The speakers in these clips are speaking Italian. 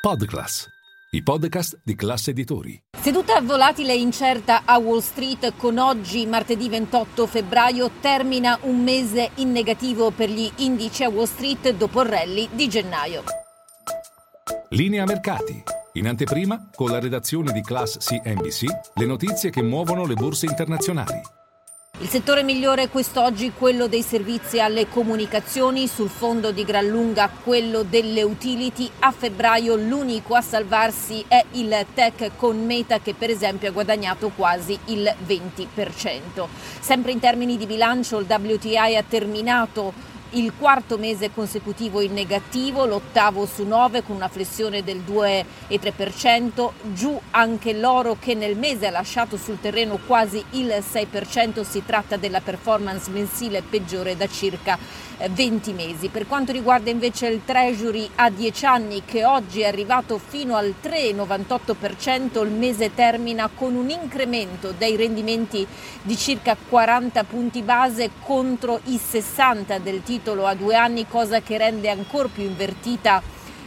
Podclass, i podcast di classe editori. Seduta volatile e incerta a Wall Street con oggi, martedì 28 febbraio, termina un mese in negativo per gli indici a Wall Street dopo il rally di gennaio. Linea mercati. In anteprima, con la redazione di Class CNBC, le notizie che muovono le borse internazionali. Il settore migliore quest'oggi quello dei servizi alle comunicazioni, sul fondo di gran lunga quello delle utility. A febbraio l'unico a salvarsi è il tech con Meta che per esempio ha guadagnato quasi il 20%. Sempre in termini di bilancio il WTI ha terminato il quarto mese consecutivo in negativo, l'ottavo su nove con una flessione del 2,3%, giù anche l'oro che nel mese ha lasciato sul terreno quasi il 6%, si tratta della performance mensile peggiore da circa 20 mesi. Per quanto riguarda invece il Treasury a 10 anni che oggi è arrivato fino al 3,98%, il mese termina con un incremento dei rendimenti di circa 40 punti base contro i 60 del titolo a due anni, cosa che rende ancora più invertita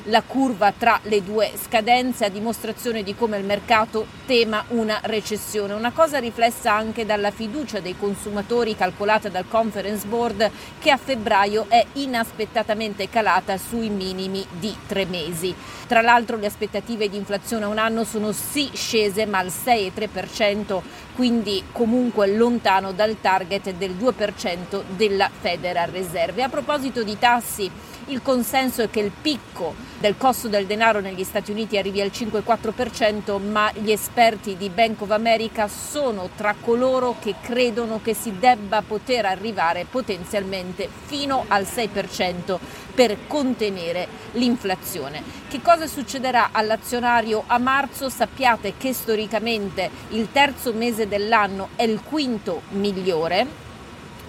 la curva tra le due scadenze a dimostrazione di come il mercato tema una recessione. Una cosa riflessa anche dalla fiducia dei consumatori calcolata dal Conference Board che a febbraio è inaspettatamente calata sui minimi di tre mesi. Tra l'altro le aspettative di inflazione a un anno sono sì scese ma al 6,3%, quindi comunque lontano dal target del 2% della Federal Reserve. A proposito di tassi, il consenso è che il picco del costo del denaro negli Stati Uniti arrivi al 5,4%, ma gli esperti di Bank of America sono tra coloro che credono che si debba poter arrivare potenzialmente fino al 6% per contenere l'inflazione. Che cosa succederà all'azionario a marzo? Sappiate che storicamente il terzo mese dell'anno è il quinto migliore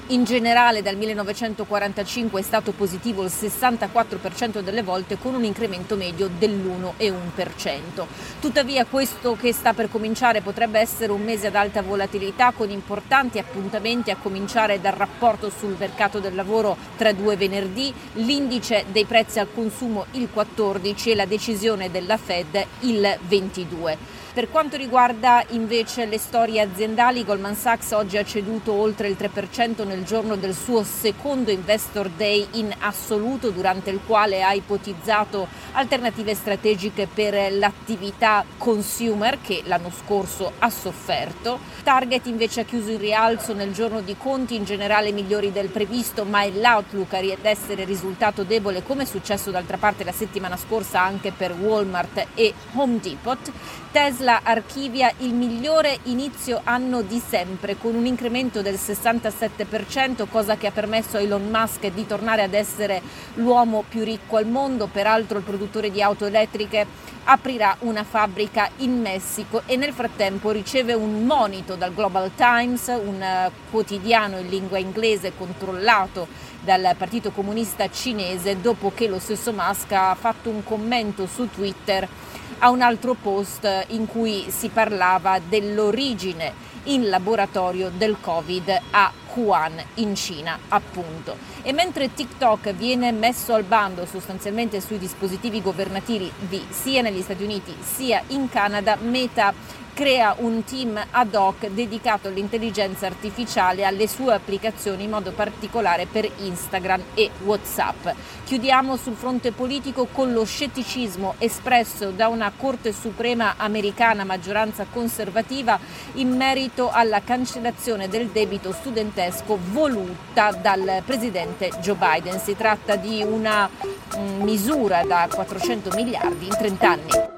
in generale dal 1945 è stato positivo il 64% delle volte con un incremento medio dell'1,1%. Tuttavia questo che sta per cominciare potrebbe essere un mese ad alta volatilità con importanti appuntamenti a cominciare dal rapporto sul mercato del lavoro tra due venerdì, l'indice dei prezzi al consumo il 14 e la decisione della Fed il 22. Per quanto riguarda invece le storie aziendali, Goldman Sachs oggi ha ceduto oltre il 3% nel giorno del suo secondo Investor Day in assoluto, durante il quale ha ipotizzato alternative strategiche per l'attività consumer che l'anno scorso ha sofferto. Target invece ha chiuso in rialzo nel giorno di conti in generale migliori del previsto, ma l'outlook ad essere risultato debole come è successo d'altra parte la settimana scorsa anche per Walmart e Home Depot. Tesla archivia il migliore inizio anno di sempre con un incremento del 67%, cosa che ha permesso a Elon Musk di tornare ad essere l'uomo più ricco al mondo. Peraltro il produttore di auto elettriche aprirà una fabbrica in Messico e nel frattempo riceve un monito dal Global Times, un eh, quotidiano in lingua inglese controllato dal Partito Comunista Cinese dopo che lo stesso Musk ha fatto un commento su Twitter a un altro post in cui si parlava dell'origine in laboratorio del Covid a Wuhan in Cina, appunto. E mentre TikTok viene messo al bando sostanzialmente sui dispositivi governativi sia negli Stati Uniti sia in Canada, Meta crea un team ad hoc dedicato all'intelligenza artificiale alle sue applicazioni in modo particolare per Instagram e Whatsapp. Chiudiamo sul fronte politico con lo scetticismo espresso da una Corte Suprema americana maggioranza conservativa in merito alla cancellazione del debito studentesco voluta dal presidente Joe Biden. Si tratta di una mm, misura da 400 miliardi in 30 anni.